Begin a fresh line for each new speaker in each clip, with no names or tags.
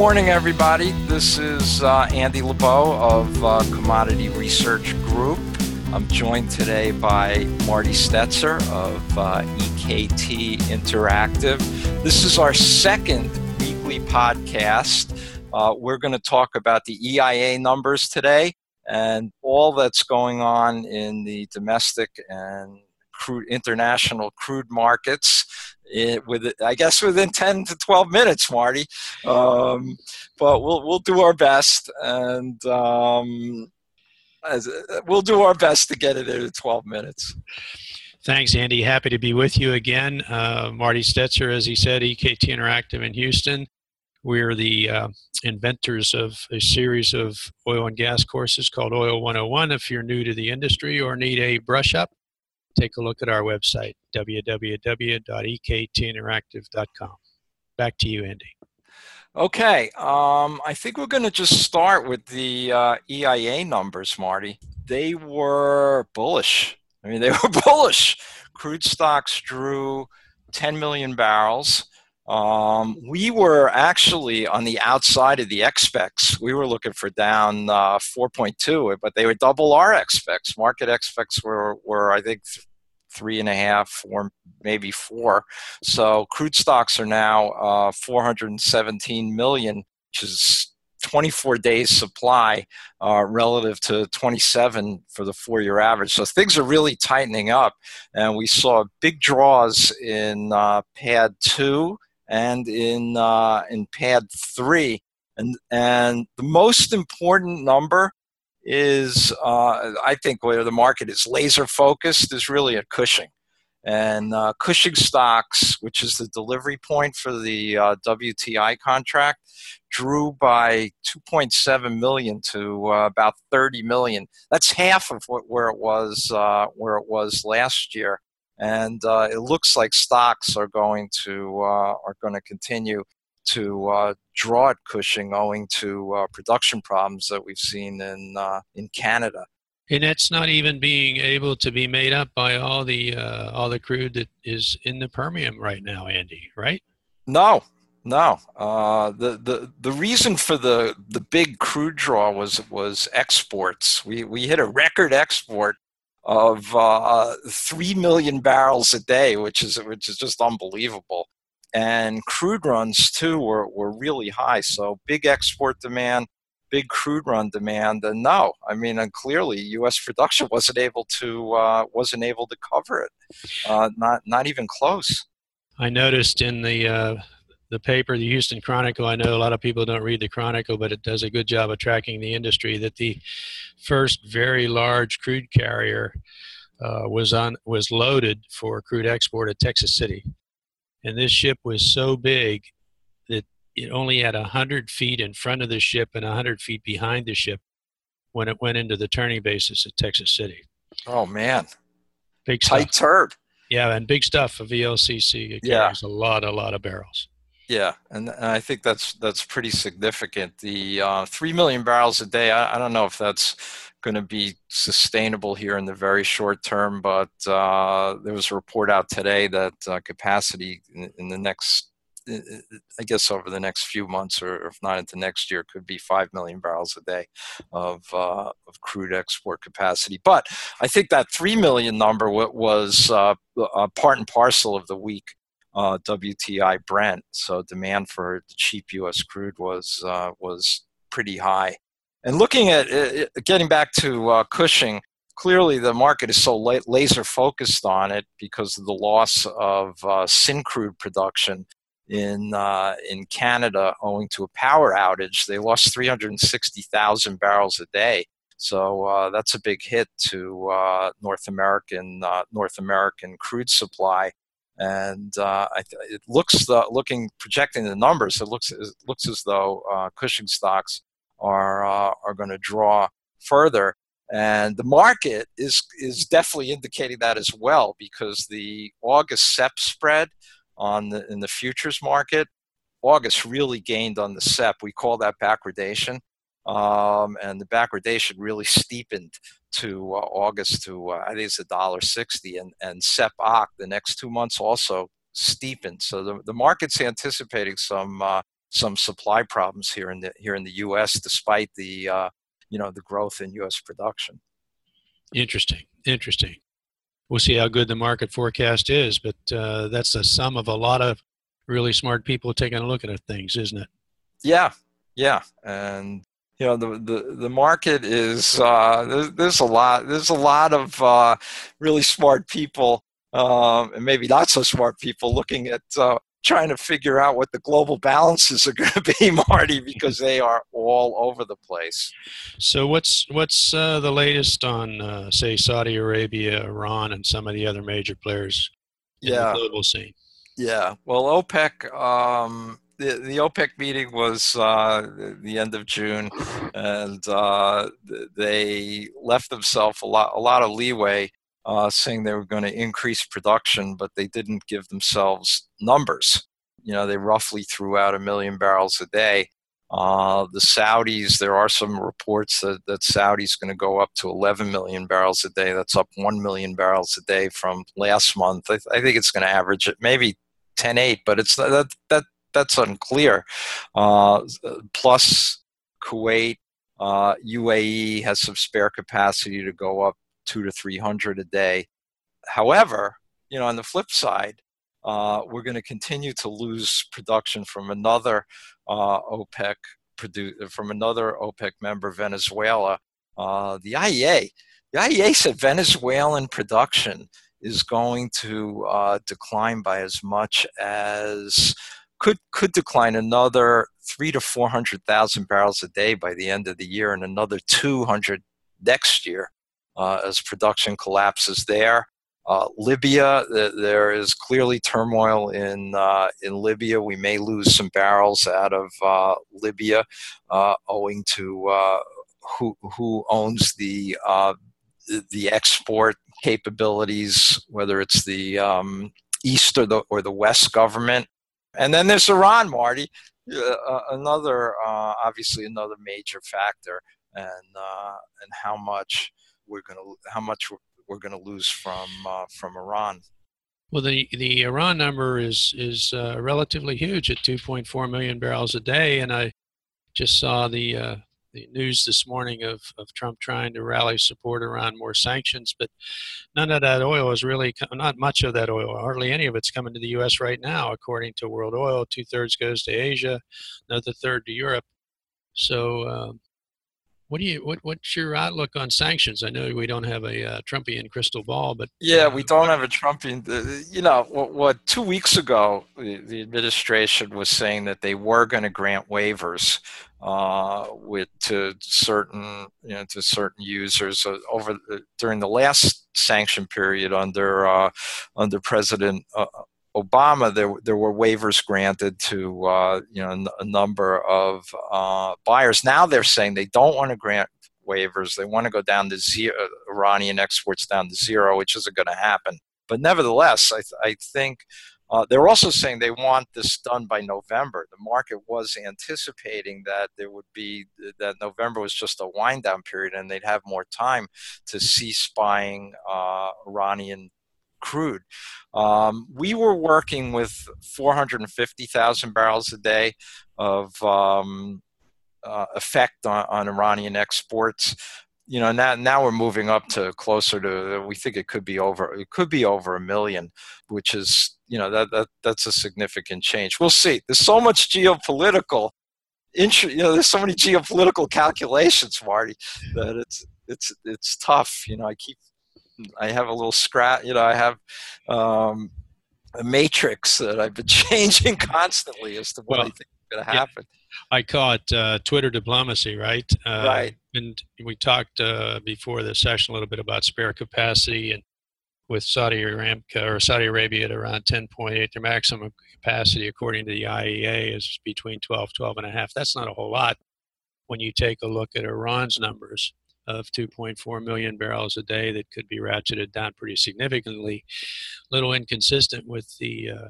morning, everybody. This is uh, Andy LeBeau of uh, Commodity Research Group. I'm joined today by Marty Stetzer of uh, EKT Interactive. This is our second weekly podcast. Uh, we're going to talk about the EIA numbers today and all that's going on in the domestic and crude international crude markets it, with I guess within 10 to 12 minutes, Marty. Um, but we'll we'll do our best, and um, as, we'll do our best to get it in 12 minutes.
Thanks, Andy. Happy to be with you again. Uh, Marty Stetzer, as he said, EKT Interactive in Houston. We're the uh, inventors of a series of oil and gas courses called Oil 101. If you're new to the industry or need a brush up, take a look at our website, www.ektinteractive.com. Back to you, Andy.
Okay, um, I think we're going to just start with the uh, EIA numbers, Marty. They were bullish. I mean, they were bullish. Crude stocks drew 10 million barrels. Um, we were actually on the outside of the expecs. We were looking for down uh, 4.2, but they were double our expecs. Market expecs were, were I think, th- three and a half or maybe four. So crude stocks are now uh, 417 million, which is 24 days supply uh, relative to 27 for the four year average. So things are really tightening up. And we saw big draws in uh, PADD two and in uh, in PADD three. And and the most important number is uh, I think where the market is laser focused is really at Cushing. And uh, Cushing stocks, which is the delivery point for the uh, WTI contract, drew by 2.7 million to uh, about 30 million. That's half of what, where it was uh, where it was last year and uh, it looks like stocks are going to uh, are going to continue to uh, draw at Cushing owing to uh, production problems that we've seen in uh, in Canada.
And that's not even being able to be made up by all the uh, all the crude that is in the Permian right now, Andy. Right?
No, no. the the the reason for the the big crude draw was was exports. We we hit a record export of uh, three million barrels a day, which is which is just unbelievable. And crude runs too were, were really high. So big export demand, big crude run demand. And no, I mean, and clearly U.S. production wasn't able to uh, wasn't able to cover it. Uh, not not even close.
I noticed in the uh, the paper, the Houston Chronicle. I know a lot of people don't read the Chronicle, but it does a good job of tracking the industry. That the first very large crude carrier uh, was on was loaded for crude export at Texas City, and this ship was so big that it only had hundred feet in front of the ship and hundred feet behind the ship when it went into the turning basis at Texas City.
Oh man,
big
tight turd.
Yeah, and big stuff for VLCC. It carries yeah. a lot, a lot of barrels.
Yeah, and, and, I think that's that's pretty significant. The uh, three million barrels a day. I, I don't know if that's going to be sustainable here in the very short term, but uh, there was a report out today that uh, capacity in, in, the next, I guess, over the next few months, or if not into next year, could be five million barrels a day of uh, of crude export capacity. But I think that three million number was uh, part and parcel of the weak uh, WTI Brent. So demand for the cheap U.S. crude was uh, was pretty high. And looking at it, getting back to uh, Cushing, clearly the market is so la- laser focused on it because of the loss of uh, Syncrude production in uh, in Canada owing to a power outage. They lost 360,000 barrels a day. So uh, that's a big hit to uh, North American uh, North American crude supply and uh, th- it looks the, looking projecting the numbers. It looks it looks as though uh, Cushing stocks are uh, are going to draw further, and the market is is definitely indicating that as well because the August SEP spread on the in the futures market, August really gained on the SEP. We call that backwardation, um, and the backwardation really steepened to uh, August to uh, I think it's a dollar sixty, and and SEP OCC the next two months also steepened. So the the market's anticipating some uh, some supply problems here in the here in the U.S. despite the uh, you know the growth in U.S. production.
Interesting, interesting. We'll see how good the market forecast is, but uh, that's the sum of a lot of really smart people taking a look at things, isn't it?
Yeah, yeah, and you know the the, the market is uh, there's, there's a lot there's a lot of uh, really smart people um, and maybe not so smart people looking at uh, trying to figure out what the global balances are going to be, Marty, because they are all over the place.
So, what's what's uh, the latest on, uh, say, Saudi Arabia, Iran, and some of the other major players in yeah. the global scene?
Yeah. Well, OPEC. Um, the, the OPEC meeting was uh, the end of June, and uh, they left themselves a lot a lot of leeway uh, saying they were going to increase production, but they didn't give themselves numbers. You know, they roughly threw out a million barrels a day. Uh, the Saudis, there are some reports that, that Saudi's going to go up to 11 million barrels a day. That's up 1 million barrels a day from last month. I, th- I think it's going to average it maybe 10.8, but it's that, that that's unclear. Uh, plus, Kuwait, uh, UAE has some spare capacity to go up two to 300 a day. However, you know, on the flip side, uh, we're going to continue to lose production from another uh, OPEC produ- from another OPEC member, Venezuela. Uh, the IEA, the IEA said Venezuelan production is going to uh, decline by as much as could could decline another three to four hundred thousand barrels a day by the end of the year, and another two hundred next year uh, as production collapses there. Uh, Libya, th- there is clearly turmoil in uh, in Libya. We may lose some barrels out of uh, Libya, uh, owing to uh, who who owns the the export capabilities, whether it's the um, east or the or the west government. And then there's Iran, Marty, another obviously another major factor, and and how much we're going to how much we're going to lose from uh, from Iran.
Well, the the Iran number is is uh, relatively huge at 2.4 million barrels a day, and I just saw the uh, the news this morning of, of Trump trying to rally support around more sanctions, but none of that oil is really not much of that oil, hardly any of it's coming to the U.S. right now, according to World Oil. Two thirds goes to Asia, another third to Europe. So um, what do you what what's your outlook on sanctions? I know we don't have a uh, Trumpian crystal ball, but
yeah, uh, we don't have a Trumpian. Uh, you know what? What two weeks ago, the, the administration was saying that they were going to grant waivers uh, with to certain you know to certain users uh, over the, during the last sanction period under uh, under President Obama, there there were waivers granted to uh, you know a number of uh, buyers. Now they're saying they don't want to grant waivers. They want to go down to zero, Iranian exports down to zero, which isn't going to happen. But nevertheless, I, th- I think uh, they're also saying they want this done by November. The market was anticipating that there would be that November was just a wind down period, and they'd have more time to cease buying uh, Iranian crude. Um, we were working with 450,000 barrels a day of um, uh, effect on, on, Iranian exports. You know, now now we're moving up to closer to. We think it could be over. It could be over a million, which is you know that, that that's a significant change. We'll see. There's so much geopolitical. Int- you know, there's so many geopolitical calculations, Marty, that it's it's it's tough. You know, I keep I have a little scratch. You know, I have um, a matrix that I've been changing constantly as to what well, I think is going to happen. Yeah.
I call it uh, Twitter diplomacy, right?
Uh, right.
And we talked uh, before the session a little bit about spare capacity and with Saudi Aramco or Saudi Arabia at around 10.8, their maximum capacity, according to the IEA, is between 12, 12 and a half. That's not a whole lot when you take a look at Iran's numbers of 2.4 million barrels a day that could be ratcheted down pretty significantly. A little inconsistent with the uh,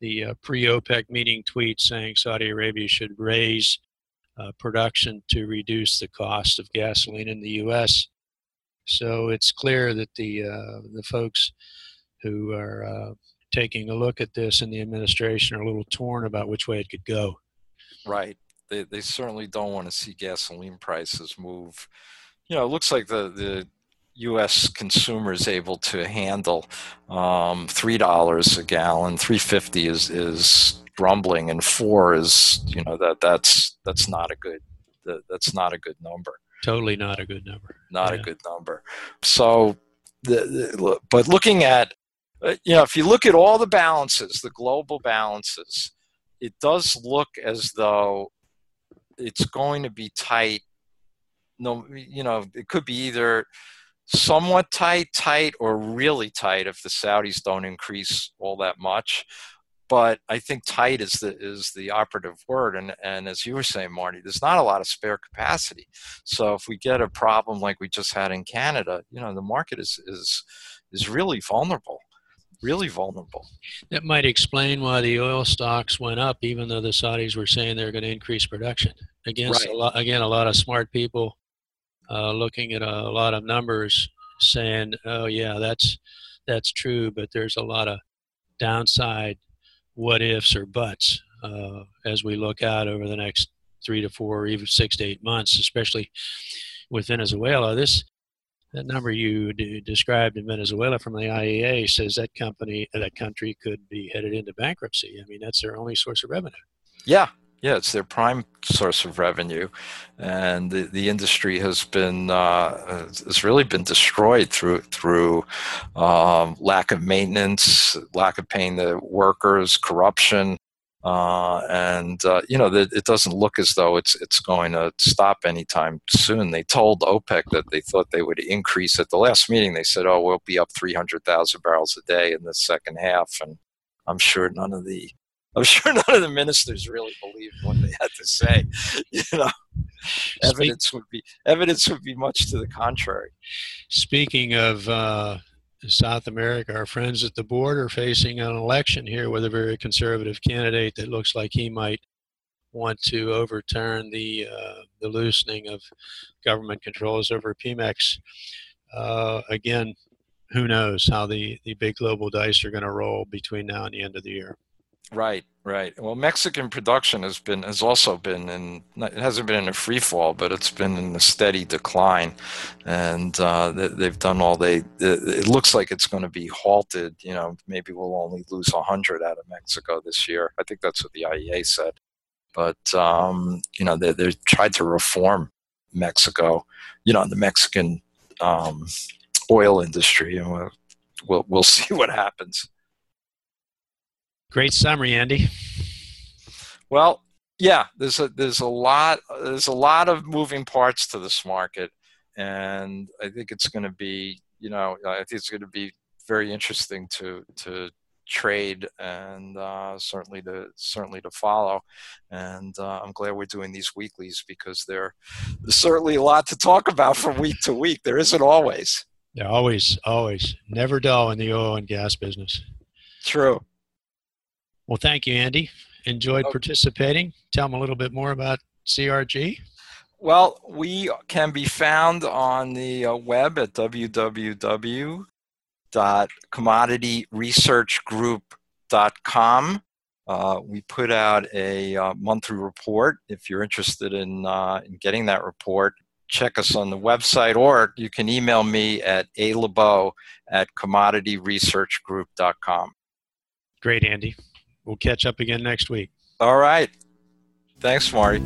the uh, pre-OPEC meeting tweet saying Saudi Arabia should raise uh, production to reduce the cost of gasoline in the U.S. So it's clear that the uh, the folks who are uh, taking a look at this in the administration are a little torn about which way it could go.
Right. They, they certainly don't want to see gasoline prices move. You know, it looks like the, the U.S. consumer is able to handle um, three dollars a gallon. Three fifty is is grumbling, and four is you know that that's that's not a good that, that's not a good number.
Totally not a good number.
Not yeah. a good number. So, the, the, but looking at uh, you know if you look at all the balances, the global balances, it does look as though it's going to be tight. No, you know, it could be either somewhat tight, tight, or really tight if the Saudis don't increase all that much. But I think tight is the is the operative word, and and as you were saying, Marty, there's not a lot of spare capacity. So if we get a problem like we just had in Canada, you know, the market is is is really vulnerable really vulnerable.
That might explain why the oil stocks went up, even though the Saudis were saying they're going to increase production. Against right. a lot, again, a lot of smart people looking at a lot of numbers saying, "Oh yeah, that's that's true," but there's a lot of downside what ifs or buts uh, as we look out over the next three to four, or even six to eight months, especially with Venezuela. This that number you d- described in Venezuela from the IEA says that company, that country could be headed into bankruptcy. I mean, that's their only source of revenue.
Yeah, yeah, it's their prime source of revenue, and the, the industry has been uh, has really been destroyed through through um, lack of maintenance, lack of paying the workers, corruption, uh, and uh, you know the, it doesn't look as though it's it's going to stop anytime soon. They told OPEC that they thought they would increase at the last meeting. They said, "Oh, we'll be up three hundred thousand barrels a day in the second half," and I'm sure none of the I'm sure none of the ministers really believed what they had to say. You know, evidence would be evidence would be much to the contrary.
Speaking of uh, South America, our friends at the board are facing an election here with a very conservative candidate that looks like he might want to overturn the uh, the loosening of government controls over Pemex. Uh, again, who knows how the, the big global dice are going to roll between now and the end of the year.
Right, right. Well, Mexican production has been has also been in it hasn't been in a free fall, but it's been in a steady decline, and uh, they've done all they. It looks like it's going to be halted. You know, maybe we'll only lose hundred out of Mexico this year. I think that's what the IEA said. But um, you know, they they tried to reform Mexico. You know, the Mexican um, oil industry, and we'll, we'll we'll see what happens.
Great summary, Andy.
Well, yeah, there's a there's a lot there's a lot of moving parts to this market, and I think it's going to be you know I think it's going to be very interesting to to trade and uh, certainly to certainly to follow. And uh, I'm glad we're doing these weeklies because there, there's certainly a lot to talk about from week to week. There isn't always.
Yeah, always, always, never dull in the oil and gas business.
True.
Well, thank you, Andy. Enjoyed okay. participating. Tell them a little bit more about CRG.
Well, we can be found on the uh, web at www.commodityresearchgroup.com. Uh, we put out a uh, monthly report. If you're interested in, uh, in getting that report, check us on the website or you can email me at alabo at commodityresearchgroup.com.
Great, Andy. We'll catch up again next week.
All right. Thanks, Marty.